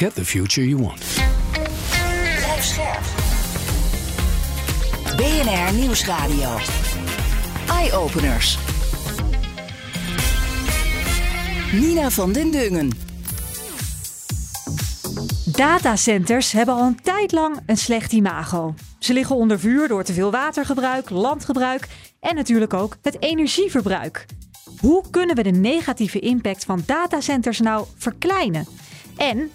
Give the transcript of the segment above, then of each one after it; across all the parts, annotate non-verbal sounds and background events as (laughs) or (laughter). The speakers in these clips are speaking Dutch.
Get the future you want. Blijf scherp. BNR Nieuwsradio. Eye-openers. Nina van den Dungen. Datacenters hebben al een tijd lang een slecht imago. Ze liggen onder vuur door te veel watergebruik, landgebruik en natuurlijk ook het energieverbruik. Hoe kunnen we de negatieve impact van datacenters nou verkleinen? En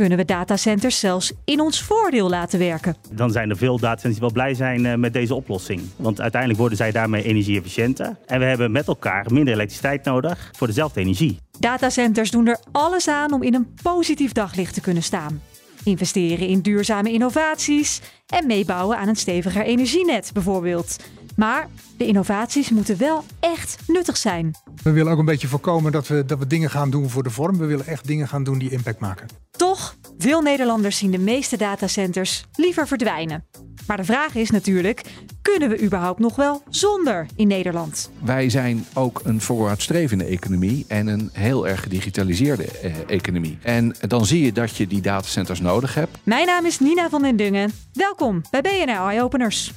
kunnen we datacenters zelfs in ons voordeel laten werken? Dan zijn er veel datacenters die wel blij zijn eh, met deze oplossing. Want uiteindelijk worden zij daarmee energie-efficiënter. En we hebben met elkaar minder elektriciteit nodig voor dezelfde energie. Datacenters doen er alles aan om in een positief daglicht te kunnen staan. Investeren in duurzame innovaties en meebouwen aan een steviger energienet bijvoorbeeld. Maar de innovaties moeten wel echt nuttig zijn. We willen ook een beetje voorkomen dat we, dat we dingen gaan doen voor de vorm. We willen echt dingen gaan doen die impact maken. Toch, veel Nederlanders zien de meeste datacenters liever verdwijnen. Maar de vraag is natuurlijk, kunnen we überhaupt nog wel zonder in Nederland? Wij zijn ook een vooruitstrevende economie en een heel erg gedigitaliseerde eh, economie. En dan zie je dat je die datacenters nodig hebt. Mijn naam is Nina van den Dungen. Welkom bij BNR Eye Openers.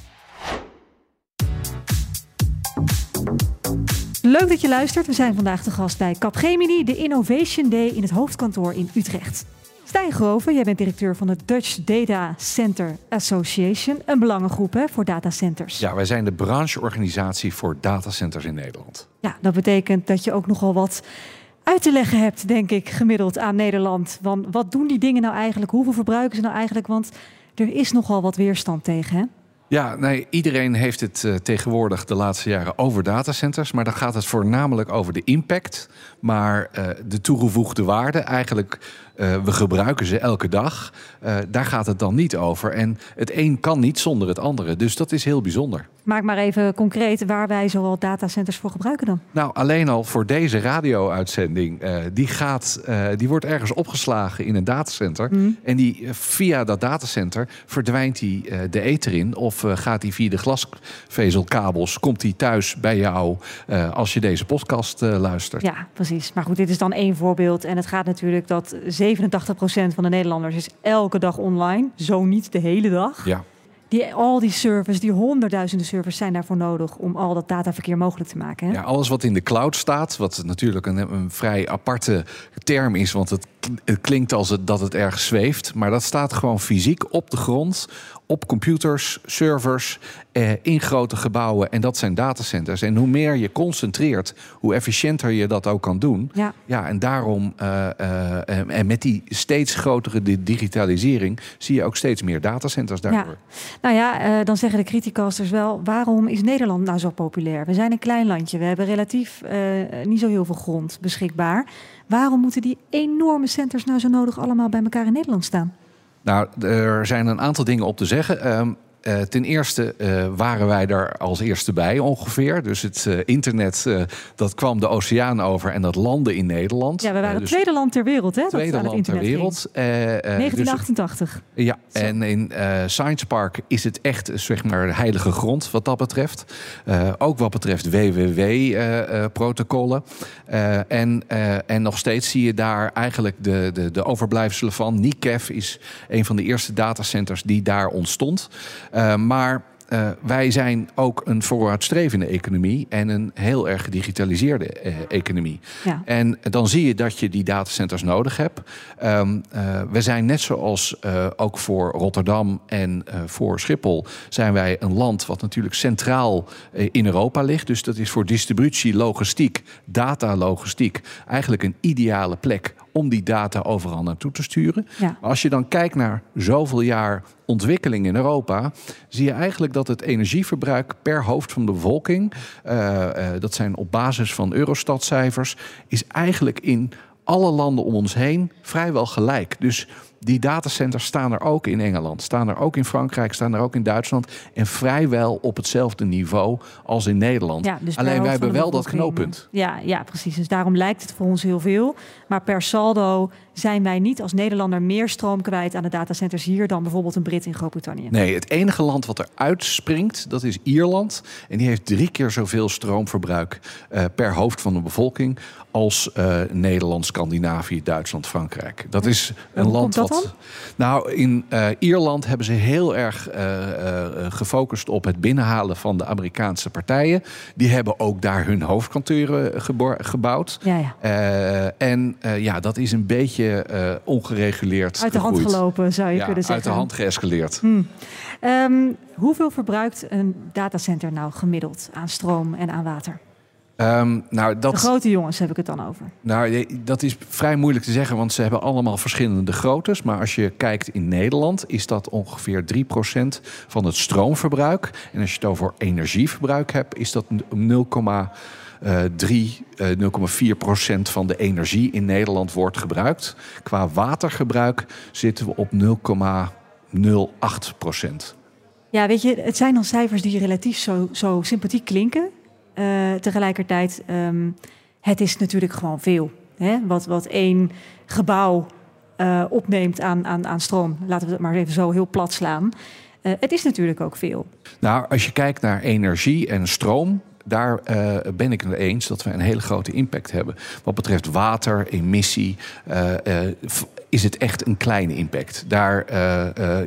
Leuk dat je luistert. We zijn vandaag te gast bij Capgemini, de Innovation Day in het hoofdkantoor in Utrecht. Stijn Groven, jij bent directeur van de Dutch Data Center Association, een belangengroep hè, voor datacenters. Ja, wij zijn de brancheorganisatie voor datacenters in Nederland. Ja, dat betekent dat je ook nogal wat uit te leggen hebt, denk ik, gemiddeld aan Nederland. Want wat doen die dingen nou eigenlijk? Hoeveel verbruiken ze nou eigenlijk? Want er is nogal wat weerstand tegen, hè? Ja, nee, iedereen heeft het uh, tegenwoordig de laatste jaren over datacenters. Maar dan gaat het voornamelijk over de impact. Maar uh, de toegevoegde waarde, eigenlijk uh, we gebruiken ze elke dag. daar gaat het dan niet over. En het een kan niet zonder het andere. Dus dat is heel bijzonder. Maak maar even concreet waar wij zoal datacenters voor gebruiken dan. Nou, alleen al voor deze radio-uitzending. die, gaat, die wordt ergens opgeslagen in een datacenter. Mm. En die, via dat datacenter verdwijnt die de ether in. Of gaat hij via de glasvezelkabels? Komt hij thuis bij jou als je deze podcast luistert? Ja, precies. Maar goed, dit is dan één voorbeeld. En het gaat natuurlijk dat 87% van de Nederlanders is elke dag online. Zo niet de hele dag. Ja. Die, al die servers, die honderdduizenden servers zijn daarvoor nodig om al dat dataverkeer mogelijk te maken. Hè? Ja, alles wat in de cloud staat, wat natuurlijk een, een vrij aparte term is, want het, het klinkt als het, dat het ergens zweeft, maar dat staat gewoon fysiek op de grond op computers, servers, eh, in grote gebouwen. En dat zijn datacenters. En hoe meer je concentreert, hoe efficiënter je dat ook kan doen. Ja, ja en daarom, uh, uh, en met die steeds grotere digitalisering, zie je ook steeds meer datacenters daarvoor. Ja. Nou ja, dan zeggen de criticasters wel, waarom is Nederland nou zo populair? We zijn een klein landje, we hebben relatief niet zo heel veel grond beschikbaar. Waarom moeten die enorme centers nou zo nodig allemaal bij elkaar in Nederland staan? Nou, er zijn een aantal dingen op te zeggen. Um, uh, ten eerste uh, waren wij er als eerste bij ongeveer. Dus het uh, internet, dat kwam de oceaan over en dat landde in Nederland. Ja, we waren dus het tweede land ter wereld, hè? Tweede land ter wereld. 1988. Dus, ja, Zo. en in Science Park is het echt zeg maar heilige grond wat dat betreft. ook wat betreft WWW-protocollen. en, en nog steeds zie je daar eigenlijk de, de, de overblijfselen van. NICEF is een van de eerste datacenters die daar ontstond. Uh, maar uh, wij zijn ook een vooruitstrevende economie en een heel erg gedigitaliseerde uh, economie. Ja. En dan zie je dat je die datacenters nodig hebt. Um, uh, we zijn net zoals ook voor Rotterdam en voor Schiphol, zijn wij een land wat natuurlijk centraal in Europa ligt. Dus dat is voor distributie, logistiek, datalogistiek eigenlijk een ideale plek om die data overal naartoe te sturen. Ja. Als je dan kijkt naar zoveel jaar ontwikkeling in Europa, zie je eigenlijk dat het energieverbruik per hoofd van de bevolking, uh, uh, dat zijn op basis van Eurostat-cijfers, is eigenlijk in alle landen om ons heen vrijwel gelijk. Dus die datacenters staan er ook in Engeland, staan er ook in Frankrijk, staan er ook in Duitsland. En vrijwel op hetzelfde niveau als in Nederland. Ja, dus Alleen wij hebben wel dat knooppunt. Ja, ja, precies. Dus daarom lijkt het voor ons heel veel. Maar per saldo zijn wij niet als Nederlander meer stroom kwijt aan de datacenters hier dan bijvoorbeeld een Brit in Groot-Brittannië. Nee, het enige land wat er uitspringt, dat is Ierland. En die heeft drie keer zoveel stroomverbruik eh, per hoofd van de bevolking als eh, Nederland, Scandinavië, Duitsland, Frankrijk. Dat is een land komt dat wat. Nou, in eh, Ierland hebben ze heel erg eh, gefocust op het binnenhalen van de Amerikaanse partijen. Die hebben ook daar hun hoofdkantoren gebo- gebouwd. Ja, ja. En ja, dat is een beetje ongereguleerd. Uit de hand gelopen zou je Ja, kunnen zeggen. uit de hand geëscaleerd. Ehm, hoeveel verbruikt een datacenter nou gemiddeld aan stroom en aan water? Ehm, nou, De dat, grote jongens heb ik het dan over. nou, dat is vrij moeilijk te zeggen, want ze hebben allemaal verschillende groottes. Maar als je kijkt in Nederland, is dat ongeveer 3% van het stroomverbruik. En als je het over energieverbruik hebt, is dat 0,3, eh, 0,4% van de energie in Nederland wordt gebruikt. Qua watergebruik zitten we op 0,08%. Ja, weet je, het zijn dan cijfers die relatief zo, zo sympathiek klinken. Eh, tegelijkertijd, ehm, het is natuurlijk gewoon veel. Hè? Wat, wat één gebouw eh, opneemt aan, aan, aan stroom. Laten we het maar even zo heel plat slaan. Eh, het is natuurlijk ook veel. Nou, als je kijkt naar energie en stroom, daar ben ik het eens dat we een hele grote impact hebben. Wat betreft water, emissie, is het echt een kleine impact. Daar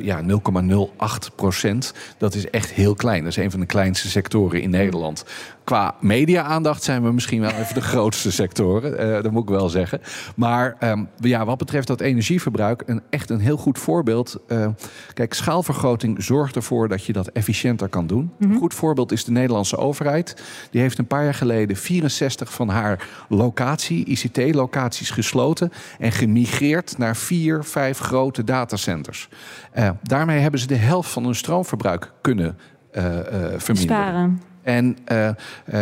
ja, 0,08 procent, dat is echt heel klein. Dat is een van de kleinste sectoren in Nederland. Qua media-aandacht zijn we misschien wel even de (laughs) grootste sectoren, eh, dat moet ik wel zeggen. Maar ehm, ja, wat betreft dat energieverbruik, een, echt een heel goed voorbeeld. Eh, kijk, schaalvergroting zorgt ervoor dat je dat efficiënter kan doen. Een goed voorbeeld is de Nederlandse overheid. Die heeft een paar jaar geleden 64 van haar locatie, ICT-locaties gesloten en gemigreerd naar vier, vijf grote datacenters. Eh, daarmee hebben ze de helft van hun stroomverbruik kunnen verminderen. Sparen. En eh, eh,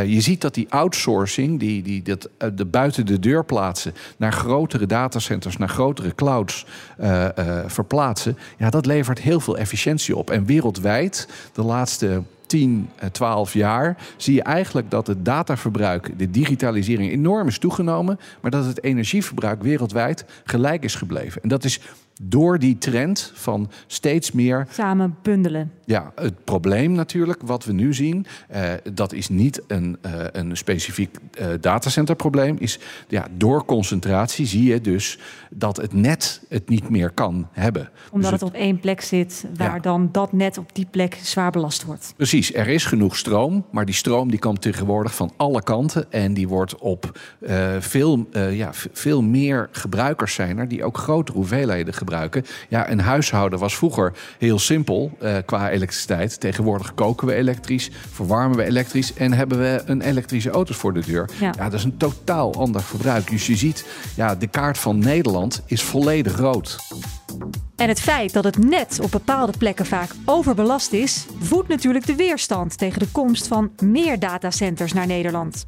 je ziet dat die outsourcing, die, die, dat, eh, de buiten de deur plaatsen naar grotere datacenters, naar grotere clouds verplaatsen, ja, dat levert heel veel efficiëntie op. En wereldwijd, de laatste 10, eh, 12 jaar, zie je eigenlijk dat het dataverbruik, de digitalisering enorm is toegenomen, maar dat het energieverbruik wereldwijd gelijk is gebleven. En dat is door die trend van steeds meer Samen bundelen. Ja, het probleem natuurlijk, wat we nu zien, eh, dat is niet een, eh, een specifiek eh, datacenterprobleem. Is, ja, door concentratie zie je dus dat het net het niet meer kan hebben. Omdat Dus het op één plek zit waar Ja. dan dat net op die plek zwaar belast wordt. Precies, er is genoeg stroom, maar die stroom die komt tegenwoordig van alle kanten en die wordt op veel, ja, veel meer gebruikers zijn er die ook grotere hoeveelheden gebruiken. Ja, een huishouden was vroeger heel simpel qua elektriciteit. Tegenwoordig koken we elektrisch, verwarmen we elektrisch en hebben we een elektrische auto's voor de deur. Ja. Ja, dat is een totaal ander verbruik. Dus je ziet, ja, de kaart van Nederland is volledig rood. En het feit dat het net op bepaalde plekken vaak overbelast is, voedt natuurlijk de weerstand tegen de komst van meer datacenters naar Nederland.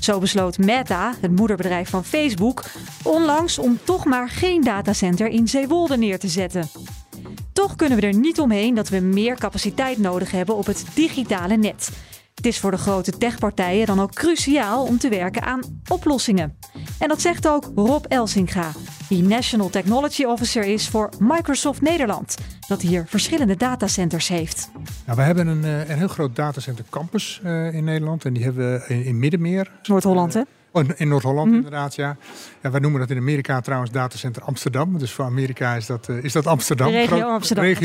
Zo besloot Meta, het moederbedrijf van Facebook, onlangs om toch maar geen datacenter in Zeewolde neer te zetten. Toch kunnen we er niet omheen dat we meer capaciteit nodig hebben op het digitale net. Het is voor de grote techpartijen dan ook cruciaal om te werken aan oplossingen. En dat zegt ook Rob Elsinga, die National Technology Officer is voor Microsoft Nederland, dat hier verschillende datacenters heeft. Nou, we hebben een, eh, een heel groot datacenter campus eh, in Nederland. En die hebben we in, in Middenmeer. Noord-Holland, hè? Oh, in- Noord-Holland inderdaad, ja. ja. Wij noemen dat in Amerika trouwens datacenter Amsterdam. Dus voor Amerika is dat, eh, is dat Amsterdam. De regio Groot- Amsterdam, dat ik,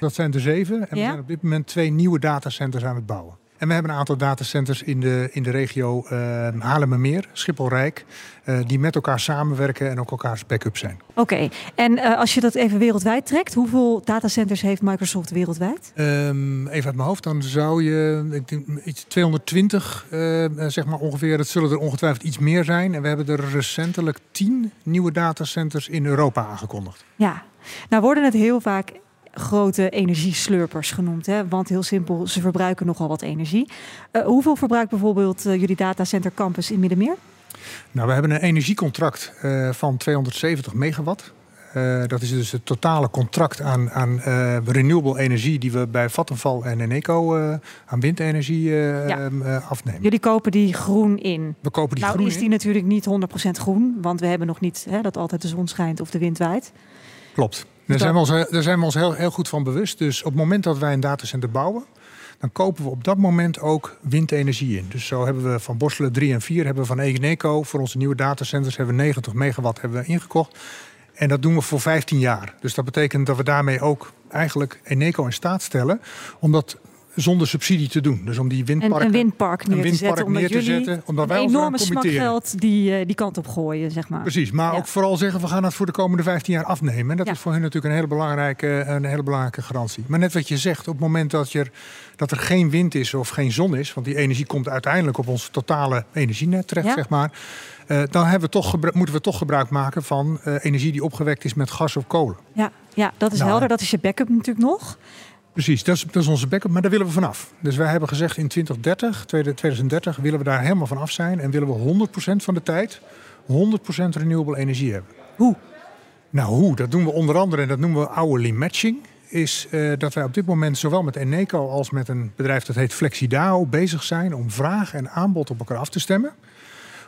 ja. Zijn er zeven. En we zijn op dit moment twee nieuwe datacenters aan het bouwen. En we hebben een aantal datacenters in de, in de regio uh, Haarlemmermeer, Schiphol-Rijk... eh, die met elkaar samenwerken en ook elkaars backup zijn. Oké, en eh, als je dat even wereldwijd trekt, hoeveel datacenters heeft Microsoft wereldwijd? Um, even uit mijn hoofd, dan zou je ik denk, iets 220, uh, zeg maar ongeveer. Het zullen er ongetwijfeld iets meer zijn. En we hebben er recentelijk 10 nieuwe datacenters in Europa aangekondigd. Ja, nou worden het heel vaak grote energieslurpers genoemd. Hè? Want heel simpel, ze verbruiken nogal wat energie. Uh, hoeveel verbruikt bijvoorbeeld uh, jullie datacenter campus in Middenmeer? Nou, we hebben een energiecontract uh, van 270 megawatt. Dat is dus het totale contract aan, aan renewable energie die we bij Vattenfall en Eneco aan windenergie ja. afnemen. Jullie kopen die groen in. We kopen die nou, groen is die natuurlijk niet 100% groen, want we hebben nog niet hè, dat altijd de zon schijnt of de wind waait. Klopt. Daar zijn we ons, daar zijn we ons heel, heel goed van bewust. Dus op het moment dat wij een datacenter bouwen, dan kopen we op dat moment ook windenergie in. Dus zo hebben we van Borselen 3 en 4, hebben we van Eneco voor onze nieuwe datacenters hebben we 90 megawatt hebben we ingekocht. En dat doen we voor 15 jaar. Dus dat betekent dat we daarmee ook eigenlijk Eneco in staat stellen om dat zonder subsidie te doen. Dus om die windparken, een, een windpark neer, een windpark te, zetten, neer te zetten. Omdat wij een enorme smak geld die, uh, die kant op gooien, zeg maar. Precies, maar ja. ook vooral zeggen we gaan het voor de komende 15 jaar afnemen. En dat ja. is voor hen natuurlijk een hele, belangrijke, een hele belangrijke garantie. Maar net wat je zegt, op het moment dat, je, dat er geen wind is of geen zon is... want die energie komt uiteindelijk op ons totale energienet terecht, ja. zeg maar... Uh, dan hebben we toch moeten we toch gebruik maken van uh, energie die opgewekt is met gas of kolen. Ja, ja dat is nou, helder. Dat is je backup natuurlijk nog. Precies, dat is, dat is onze backup, maar daar willen we vanaf. Dus wij hebben gezegd in 2030, 2030 willen we daar helemaal van af zijn en willen we 100% van de tijd 100% renewable energie hebben. Hoe? Nou, hoe? Dat doen we onder andere en dat noemen we hourly matching. Is uh, dat wij op dit moment zowel met Eneco als met een bedrijf dat heet Flexidao bezig zijn om vraag en aanbod op elkaar af te stemmen.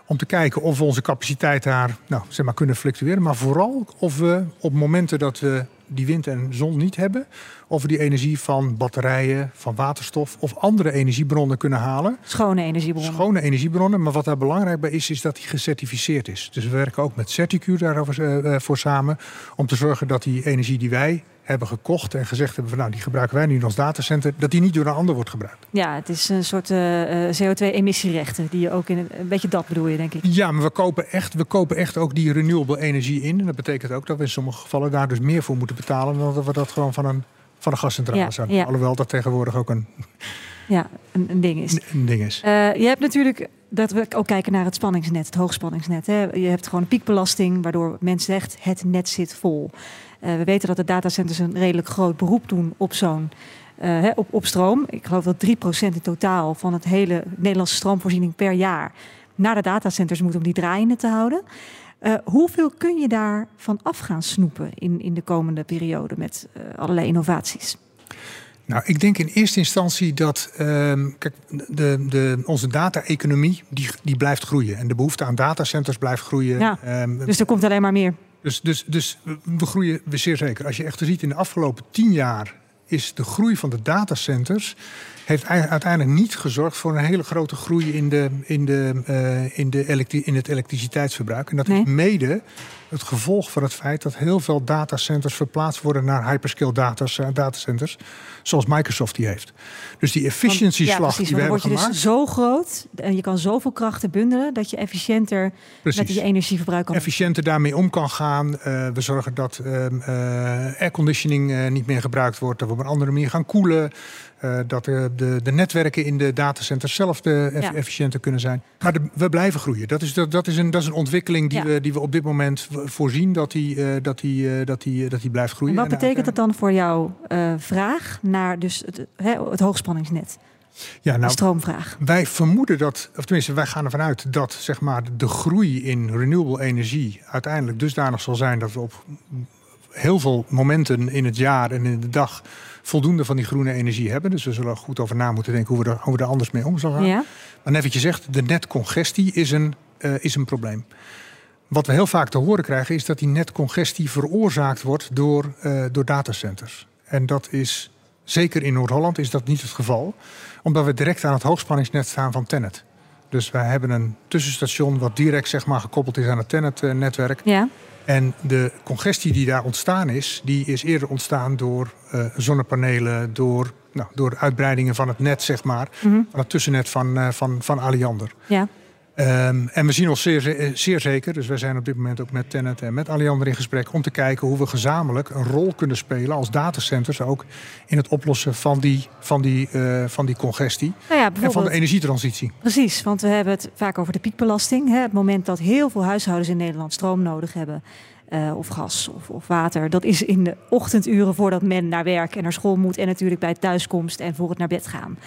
Om te kijken of we onze capaciteit daar nou, zeg maar, kunnen fluctueren. Maar vooral of we op momenten dat we die wind en zon niet hebben, of we die energie van batterijen, van waterstof of andere energiebronnen kunnen halen. Schone energiebronnen. Schone energiebronnen. Maar wat daar belangrijk bij is, is dat die gecertificeerd is. Dus we werken ook met Certicure daarvoor uh, voor samen. Om te zorgen dat die energie die wij hebben gekocht en gezegd hebben van nou die gebruiken wij nu in ons datacenter, dat die niet door een ander wordt gebruikt. Ja, het is een soort uh, CO2-emissierechten die je ook in een, een, beetje dat bedoel je denk ik. Ja, maar we kopen echt, we kopen echt ook die renewable energie in en dat betekent ook dat we in sommige gevallen daar dus meer voor moeten betalen dan dat we dat gewoon van een van een gascentrale ja, zouden. Ja. Alhoewel dat tegenwoordig ook een ja, een, een ding is. Een ding is. Uh, je hebt natuurlijk dat we ook kijken naar het spanningsnet, het hoogspanningsnet. Hè. Je hebt gewoon een piekbelasting, waardoor men zegt het net zit vol. Uh, we weten dat de datacenters een redelijk groot beroep doen op zo'n uh, op, op stroom. Ik geloof dat 3% in totaal van het hele Nederlandse stroomvoorziening per jaar naar de datacenters moet om die draaiende te houden. Uh, hoeveel kun je daarvan af gaan snoepen in, in de komende periode met allerlei innovaties? Nou, ik denk in eerste instantie dat uh, kijk, de, de, onze data-economie die, die blijft groeien. En de behoefte aan datacenters blijft groeien. Ja, um, dus er komt alleen maar meer. Dus, dus, dus we groeien we zeer zeker. Als je echt ziet in de afgelopen tien jaar is de groei van de datacenters heeft uiteindelijk niet gezorgd voor een hele grote groei in, de, in, de, uh, in, de in het elektriciteitsverbruik. En dat nee. is mede het gevolg van het feit dat heel veel datacenters verplaatst worden naar hyperscale eh, datacenters, zoals Microsoft die heeft. Dus die efficiëntieslag ja, die we hebben gemaakt. Dan word je dus zo groot en je kan zoveel krachten bundelen dat je efficiënter precies. met je energieverbruik kan. Efficiënter daarmee om kan gaan. Uh, we zorgen dat uh, uh, airconditioning niet meer gebruikt wordt, dat we op een andere manier gaan koelen. Uh, dat de, de, de, netwerken in de datacenters zelf de eff ja. efficiënter kunnen zijn. Maar de, we blijven groeien. Dat is, dat, dat, is, een, dat is een ontwikkeling die, ja. we, die we op dit moment voorzien dat die, uh, dat die, uh, dat die, dat die blijft groeien. En wat betekent dat dan voor jouw vraag naar dus het, het hoogspanningsnet? Ja, nou, stroomvraag. Wij vermoeden dat, of tenminste, wij gaan ervan uit dat zeg maar, de groei in renewable energie uiteindelijk dusdanig zal zijn dat we op heel veel momenten in het jaar en in de dag voldoende van die groene energie hebben. Dus we zullen er goed over na moeten denken hoe we er, hoe we er anders mee om zullen gaan. Ja. Maar net wat je zegt, de netcongestie is een, uh, is een probleem. Wat we heel vaak te horen krijgen is dat die netcongestie veroorzaakt wordt door, uh, door datacenters. En dat is zeker in Noord-Holland is dat niet het geval, omdat we direct aan het hoogspanningsnet staan van Tennet. Dus wij hebben een tussenstation wat direct zeg maar, gekoppeld is aan het Tennet-netwerk. Ja. En de congestie die daar ontstaan is, die is eerder ontstaan door uh, zonnepanelen, door, nou, door uitbreidingen van het net, zeg maar, mm -hmm. van het tussennet van, uh, van, van Aliander. Ja. Um, en we zien ons zeer, zeer zeker, dus wij zijn op dit moment ook met Tenet en met Alliander in gesprek om te kijken hoe we gezamenlijk een rol kunnen spelen als datacenters ook in het oplossen van die, van die, uh, van die congestie nou ja, en van de energietransitie. Precies, want we hebben het vaak over de piekbelasting. Hè, het moment dat heel veel huishoudens in Nederland stroom nodig hebben. Uh, of gas of, of, water. Dat is in de ochtenduren voordat men naar werk en naar school moet. En natuurlijk bij thuiskomst en voor het naar bed gaan.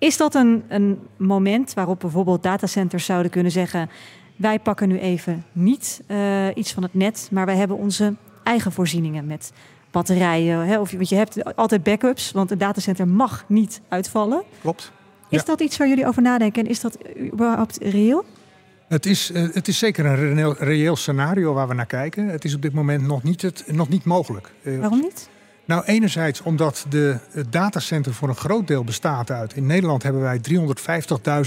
Is dat een, een moment waarop bijvoorbeeld datacenters zouden kunnen zeggen: wij pakken nu even niet uh, iets van het net, maar wij hebben onze eigen voorzieningen met batterijen? Hè? Of, want je hebt altijd backups, want een datacenter mag niet uitvallen. Klopt. Is Ja. dat iets waar jullie over nadenken en is dat überhaupt reëel? Het is, eh, het is zeker een reëel, reëel scenario waar we naar kijken. Het is op dit moment nog niet, het, nog niet mogelijk. Eh, Waarom niet? Nou, enerzijds omdat de, het datacenter voor een groot deel bestaat uit. In Nederland hebben wij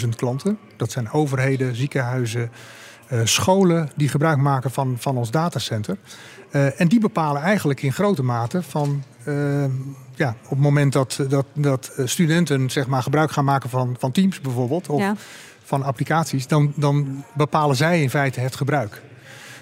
350.000 klanten. Dat zijn overheden, ziekenhuizen, eh, scholen die gebruik maken van, van ons datacenter. Eh, en die bepalen eigenlijk in grote mate van. eh, ja, op het moment dat, dat, dat studenten zeg maar, gebruik gaan maken van, van Teams bijvoorbeeld, of Ja. van applicaties, dan, dan bepalen zij in feite het gebruik.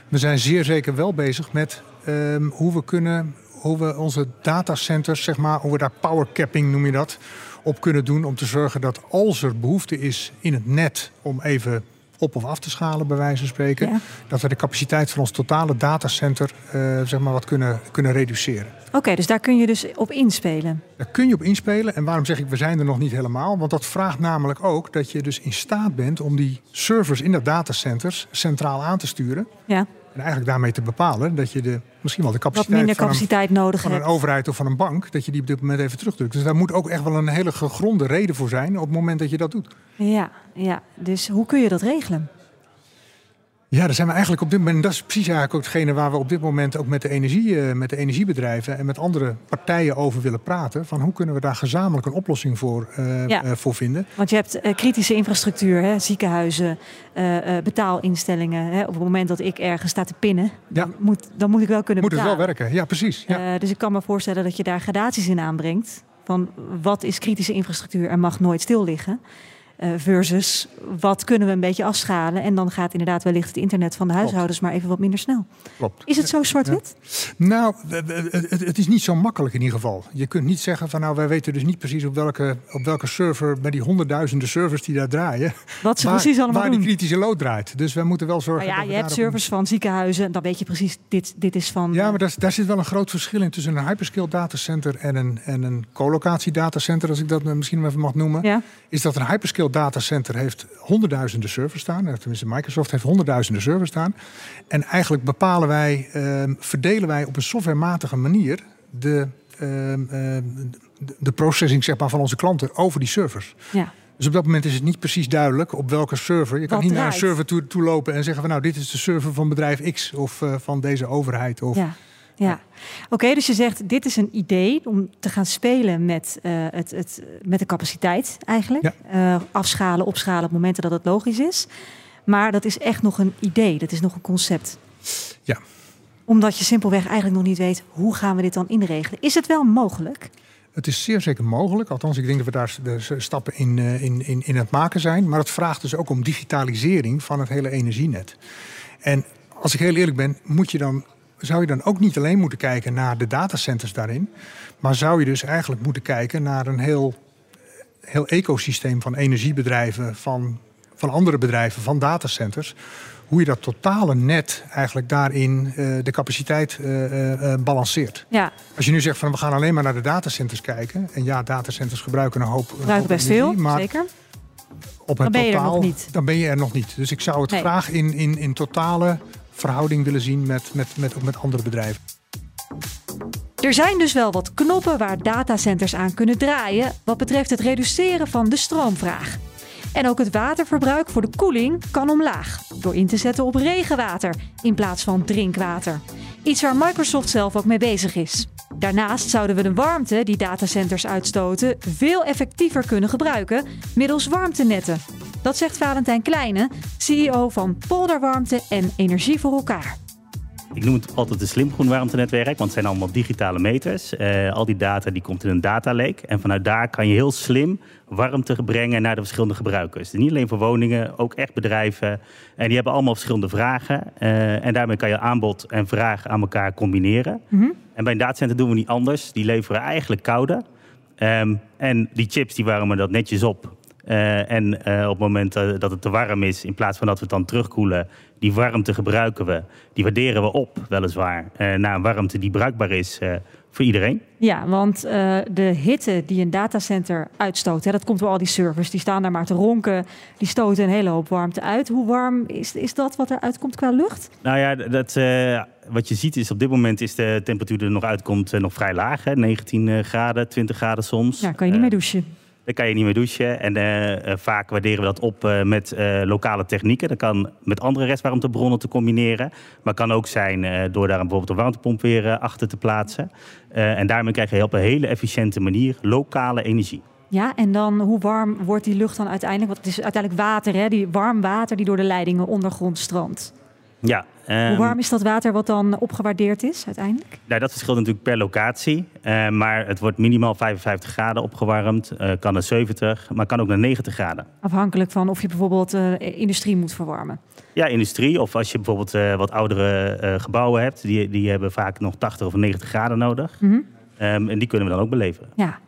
We zijn zeer zeker wel bezig met ehm, hoe we kunnen, hoe we onze datacenters, zeg maar, hoe we daar power capping noem je dat, op kunnen doen om te zorgen dat als er behoefte is in het net om even op of af te schalen, bij wijze van spreken, Ja. dat we de capaciteit van ons totale datacenter eh, zeg maar wat kunnen, kunnen reduceren. Oké, dus daar kun je dus op inspelen. Daar kun je op inspelen. En waarom zeg ik we zijn er nog niet helemaal? Want dat vraagt namelijk ook dat je dus in staat bent om die servers in dat datacenters centraal aan te sturen. Ja. En eigenlijk daarmee te bepalen dat je de, misschien wel de capaciteit, minder van, capaciteit nodig een, van een overheid of van een bank, dat je die op dit moment even terugdrukt. Dus daar moet ook echt wel een hele gegronde reden voor zijn op het moment dat je dat doet. Ja, ja, dus hoe kun je dat regelen? Ja, daar zijn we eigenlijk op dit moment. Dat is precies eigenlijk ook hetgene waar we op dit moment ook met de, energie, eh, met de energiebedrijven en met andere partijen over willen praten. Van hoe kunnen we daar gezamenlijk een oplossing voor, eh, Ja. eh, voor vinden? Want je hebt kritische infrastructuur, hè, ziekenhuizen, betaalinstellingen. Hè. Op het moment dat ik ergens sta te pinnen, Ja. dan, moet, dan moet ik wel kunnen Moet het wel betalen. werken? Ja, precies. Ja. Dus ik kan me voorstellen dat je daar gradaties in aanbrengt. Van wat is kritische infrastructuur en mag nooit stil liggen. Eh, versus wat kunnen we een beetje afschalen. En dan gaat inderdaad wellicht het internet van de huishoudens maar even wat minder snel. Klopt. Is het zo zwart-wit? Nou, het, is niet zo makkelijk in ieder geval. Je kunt niet zeggen van nou, wij weten dus niet precies op welke, op welke server, bij die honderdduizenden servers die daar draaien, Wat ze waar, precies allemaal waar doen. die kritische lood draait. Dus wij moeten wel zorgen Maar ja, dat je hebt servers van ziekenhuizen. Dan weet je precies, dit, dit is van... Ja, maar daar, daar zit wel een groot verschil in tussen een hyperscale datacenter en een, en een colocatie datacenter, als ik dat misschien even mag noemen. Ja. Is dat een hyperscale datacenter heeft honderdduizenden servers staan. Eh, Tenminste, Microsoft heeft honderdduizenden servers staan. En eigenlijk bepalen wij, ehm, verdelen wij op een softwarematige manier de, ehm, ehm, de, de processing zeg maar, van onze klanten over die servers. ja. Dus op dat moment is het niet precies duidelijk op welke server. Je kan Wat niet naar een server toe, toe lopen en zeggen van nou, dit is de server van bedrijf X of eh, van deze overheid. Of, Ja, ja. Oké, dus je zegt dit is een idee om te gaan spelen met, eh, het, het, met de capaciteit eigenlijk. Ja. Eh, afschalen, opschalen op momenten dat het logisch is. Maar dat is echt nog een idee, dat is nog een concept. Ja. Omdat je simpelweg eigenlijk nog niet weet hoe gaan we dit dan inregelen. Is het wel mogelijk? Het is zeer zeker mogelijk. Althans, ik denk dat we daar de stappen in, eh, in, in, in het maken zijn. Maar het vraagt dus ook om digitalisering van het hele energienet. En als ik heel eerlijk ben, moet je dan, zou je dan ook niet alleen moeten kijken naar de datacenters daarin. Maar zou je dus eigenlijk moeten kijken naar een heel, heel ecosysteem van energiebedrijven, van, van andere bedrijven, van datacenters. Hoe je dat totale net eigenlijk daarin eh, de capaciteit eh, eh, balanceert. Ja, Als je nu zegt van we gaan alleen maar naar de datacenters kijken. En ja, datacenters gebruiken een hoop. gebruiken best energie, veel, Maar zeker. op het Dan ben je er totaal, nog niet. Dan ben je er nog niet. Dus ik zou het Nee. graag in, in, in totale verhouding willen zien met, met, met, ook met andere bedrijven. Er zijn dus wel wat knoppen waar datacenters aan kunnen draaien wat betreft het reduceren van de stroomvraag. En ook het waterverbruik voor de koeling kan omlaag door in te zetten op regenwater in plaats van drinkwater. Iets waar Microsoft zelf ook mee bezig is. Daarnaast zouden we de warmte die datacenters uitstoten veel effectiever kunnen gebruiken middels warmtenetten. Dat zegt Valentijn Kleine, CEO van Polderwarmte en Energie voor elkaar. Ik noem het altijd een slim groen warmtenetwerk, want het zijn allemaal digitale meters. Eh, al die data die komt in een data lake. En vanuit daar kan je heel slim warmte brengen naar de verschillende gebruikers. Dus niet alleen voor woningen, ook echt bedrijven. En die hebben allemaal verschillende vragen. Eh, en daarmee kan je aanbod en vraag aan elkaar combineren. En bij een datacenter doen we niet anders. Die leveren eigenlijk koude. Ehm, en die chips die warmen dat netjes op. Eh, en eh, op het moment eh, dat het te warm is, in plaats van dat we het dan terugkoelen, die warmte gebruiken we. Die waarderen we op, weliswaar, naar een warmte die bruikbaar is voor iedereen. Ja, want de hitte die een datacenter uitstoot, hè, dat komt door al die servers, die staan daar maar te ronken, die stoten een hele hoop warmte uit. Hoe warm is, is dat wat er uitkomt qua lucht? Nou ja, dat, wat je ziet is op dit moment is de temperatuur die er nog uitkomt nog vrij laag. Hè? 19 graden, 20 graden soms. Ja, kan je niet meer douchen. Dan kan je niet meer douchen. En uh, vaak waarderen we dat op uh, met lokale technieken. Dat kan met andere restwarmtebronnen te combineren. Maar kan ook zijn door daar bijvoorbeeld een warmtepomp weer achter te plaatsen. en daarmee krijg je op een hele efficiënte manier lokale energie. Ja, en dan hoe warm wordt die lucht dan uiteindelijk? Want het is uiteindelijk water, hè? Die warm water die door de leidingen ondergrond stroomt. Ja. Um, Hoe warm is dat water wat dan opgewaardeerd is uiteindelijk? Nou, dat verschilt natuurlijk per locatie. Uh, maar het wordt minimaal 55 graden opgewarmd. Uh, kan naar 70, maar kan ook naar 90 graden. Afhankelijk van of je bijvoorbeeld uh, industrie moet verwarmen. Ja, industrie. Of als je bijvoorbeeld wat oudere gebouwen hebt. Die, die hebben vaak nog 80 of 90 graden nodig. Mm -hmm. um, en die kunnen we dan ook beleven. Ja.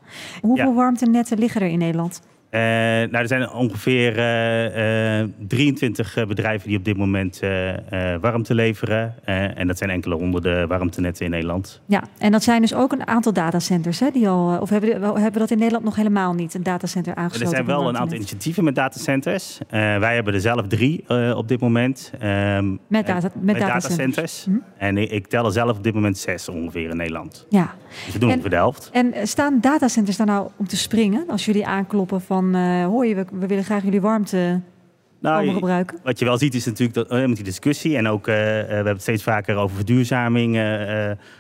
Hoeveel ja. warmtenetten liggen er in Nederland? Uh, nou, er zijn ongeveer uh, uh, 23 bedrijven die op dit moment warmte leveren. en dat zijn enkele honderden warmtenetten in Nederland. Ja, en dat zijn dus ook een aantal datacenters. Hè, die al, of hebben, we, hebben we dat in Nederland nog helemaal niet, een datacenter aangesloten? Er zijn wel een aantal initiatieven met datacenters. wij hebben er zelf drie op dit moment. met, data, met, met datacenters. datacenters. Hm? En ik, ik, tel er zelf op dit moment zes ongeveer in Nederland. Ja. Dus we doen en, ongeveer de helft. En staan datacenters daar nou om te springen als jullie aankloppen van van uh, hoor je, we, we, willen graag jullie warmte nou, gebruiken? Wat je wel ziet is natuurlijk dat, uh, met die discussie en ook uh, we hebben het steeds vaker over verduurzaming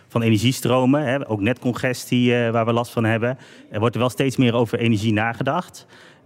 van energiestromen, hè, ook netcongestie waar we last van hebben. Er wordt er wel steeds meer over energie nagedacht.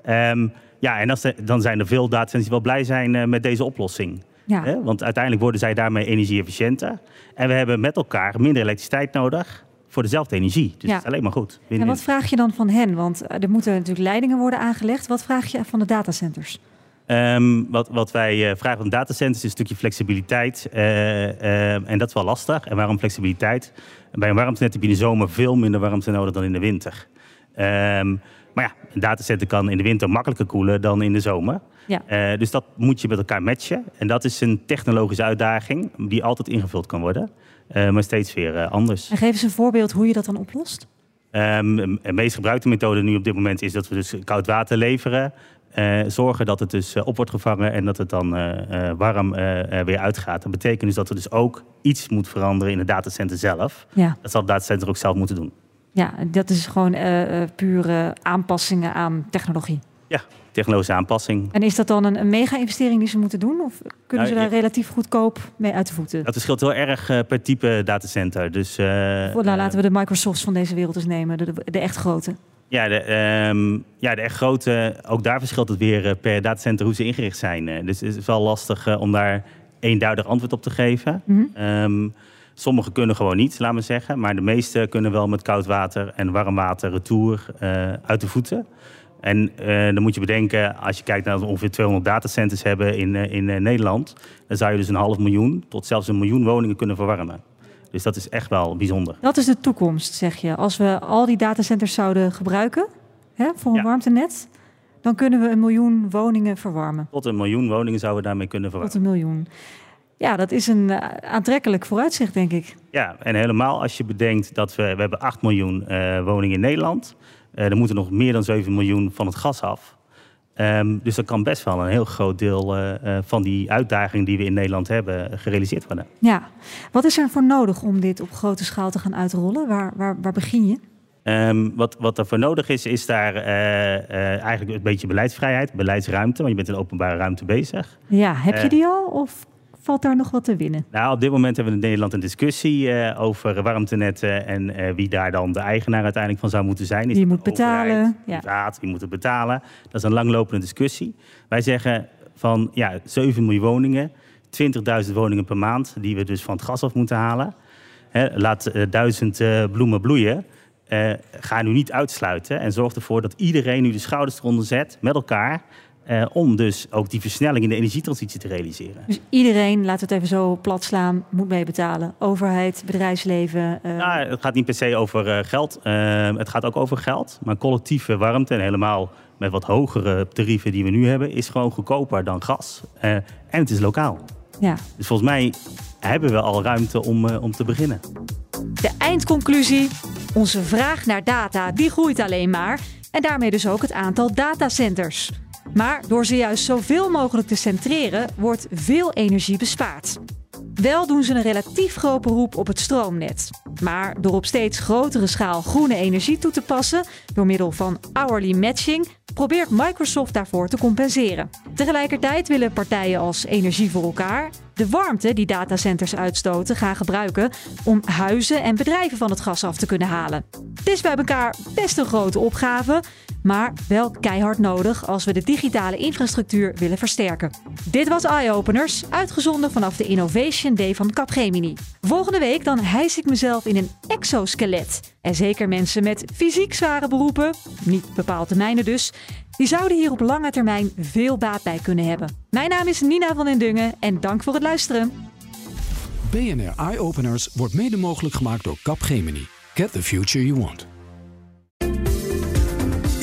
Um, ja, en dan zijn er veel datacenters die wel blij zijn met deze oplossing. Ja. Hè? Want uiteindelijk worden zij daarmee energie-efficiënter. En we hebben met elkaar minder elektriciteit nodig voor dezelfde energie. Dus Ja. dat is alleen maar goed. En wat vraag je dan van hen? Want eh, er moeten natuurlijk leidingen worden aangelegd. Wat vraag je van de datacenters? Ehm, wat, wat wij eh, vragen van datacenters is een stukje flexibiliteit. Eh, en dat is wel lastig. En waarom flexibiliteit? Bij een warmtenet heb je in de zomer veel minder warmte nodig dan in de winter. Ehm, maar ja, een datacenter kan in de winter makkelijker koelen dan in de zomer. Ja. Dus dat moet je met elkaar matchen. En dat is een technologische uitdaging die altijd ingevuld kan worden. Eh, maar steeds weer eh, anders. En geef eens een voorbeeld hoe je dat dan oplost. Ehm, de meest gebruikte methode nu op dit moment is dat we dus koud water leveren. eh, zorgen dat het dus op wordt gevangen en dat het dan warm weer uitgaat. Dat betekent dus dat er dus ook iets moet veranderen in het datacenter zelf. Ja, Dat zal het datacenter ook zelf moeten doen. ja dat is gewoon pure aanpassingen aan technologie. Technologische aanpassing. En is dat dan een, een mega-investering die ze moeten doen? Of kunnen Nou, ze daar relatief goedkoop mee uit de voeten? Dat verschilt heel erg eh, per type datacenter. Dus, eh, nou, eh, laten we de Microsofts van deze wereld eens nemen, de, de, de echt grote. Ja, de, ehm, ja, de echt grote, ook daar verschilt het weer per datacenter hoe ze ingericht zijn. Dus het is wel lastig om daar eenduidig antwoord op te geven. Mhm. Ehm, sommige kunnen gewoon niet, laat maar zeggen. Maar de meeste kunnen wel met koud water en warm water retour eh, uit de voeten. En eh, dan moet je bedenken, als je kijkt naar dat we ongeveer 200 datacenters hebben in, eh, in eh, Nederland, dan zou je dus een half miljoen tot zelfs een miljoen woningen kunnen verwarmen. Dus dat is echt wel bijzonder. Dat is de toekomst, zeg je. Als we al die datacenters zouden gebruiken hè, voor een Ja. warmtenet, dan kunnen we een miljoen woningen verwarmen. Tot een miljoen woningen zouden we daarmee kunnen verwarmen. Tot een miljoen. Ja, dat is een aantrekkelijk vooruitzicht, denk ik. Ja, en helemaal als je bedenkt dat we, we hebben 8 miljoen woningen in Nederland. Eh er moeten nog meer dan 7 miljoen van het gas af. Ehm, dus dat kan best wel een heel groot deel eh, eh, van die uitdaging die we in Nederland hebben eh, gerealiseerd worden. Ja. Wat is er voor nodig om dit op grote schaal te gaan uitrollen? Waar, waar, waar begin je? Ehm, wat, wat er voor nodig is, is daar eh, eh, eigenlijk een beetje beleidsvrijheid, beleidsruimte. Want je bent in de openbare ruimte bezig. Ja, heb je Eh. die al of valt daar nog wat te winnen? Nou, op dit moment hebben we in Nederland een discussie eh, over warmtenetten en eh, wie daar dan de eigenaar uiteindelijk van zou moeten zijn. Is het moet overheid, betalen, ja. privaat, moet het betalen? Dat is een langlopende discussie. Wij zeggen van ja, 7 miljoen woningen, 20.000 woningen per maand die we dus van het gas af moeten halen. Hè, laat eh, duizend bloemen bloeien. Ga nu niet uitsluiten en zorg ervoor dat iedereen nu de schouders eronder zet met elkaar. Eh, om dus ook die versnelling in de energietransitie te realiseren. Dus iedereen, laten we het even zo plat slaan, moet meebetalen. Overheid, bedrijfsleven. Nou, het gaat niet per se over eh, geld. Het gaat ook over geld. Maar collectieve warmte en helemaal met wat hogere tarieven die we nu hebben, is gewoon goedkoper dan gas. En het is lokaal. ja. Dus volgens mij hebben we al ruimte om, om te beginnen. De eindconclusie. Onze vraag naar data die groeit alleen maar. En daarmee dus ook het aantal datacenters. Maar door ze juist zoveel mogelijk te centreren, wordt veel energie bespaard. Wel doen ze een relatief groot beroep op het stroomnet. Maar door op steeds grotere schaal groene energie toe te passen, door middel van hourly matching, probeert Microsoft daarvoor te compenseren. Tegelijkertijd willen partijen als Energie voor elkaar de warmte die datacenters uitstoten gaan gebruiken om huizen en bedrijven van het gas af te kunnen halen. Het is bij elkaar best een grote opgave, maar wel keihard nodig als we de digitale infrastructuur willen versterken. Dit was Eye Openers, uitgezonden vanaf de Innovation Day van Capgemini. Volgende week dan hijs ik mezelf in een exoskelet. En zeker mensen met fysiek zware beroepen, niet bepaald de dus, die zouden hier op lange termijn veel baat bij kunnen hebben. Mijn naam is Nina van den Dungen en dank voor het luisteren. BNR Eye Openers wordt mede mogelijk gemaakt door Capgemini. Get the future you want.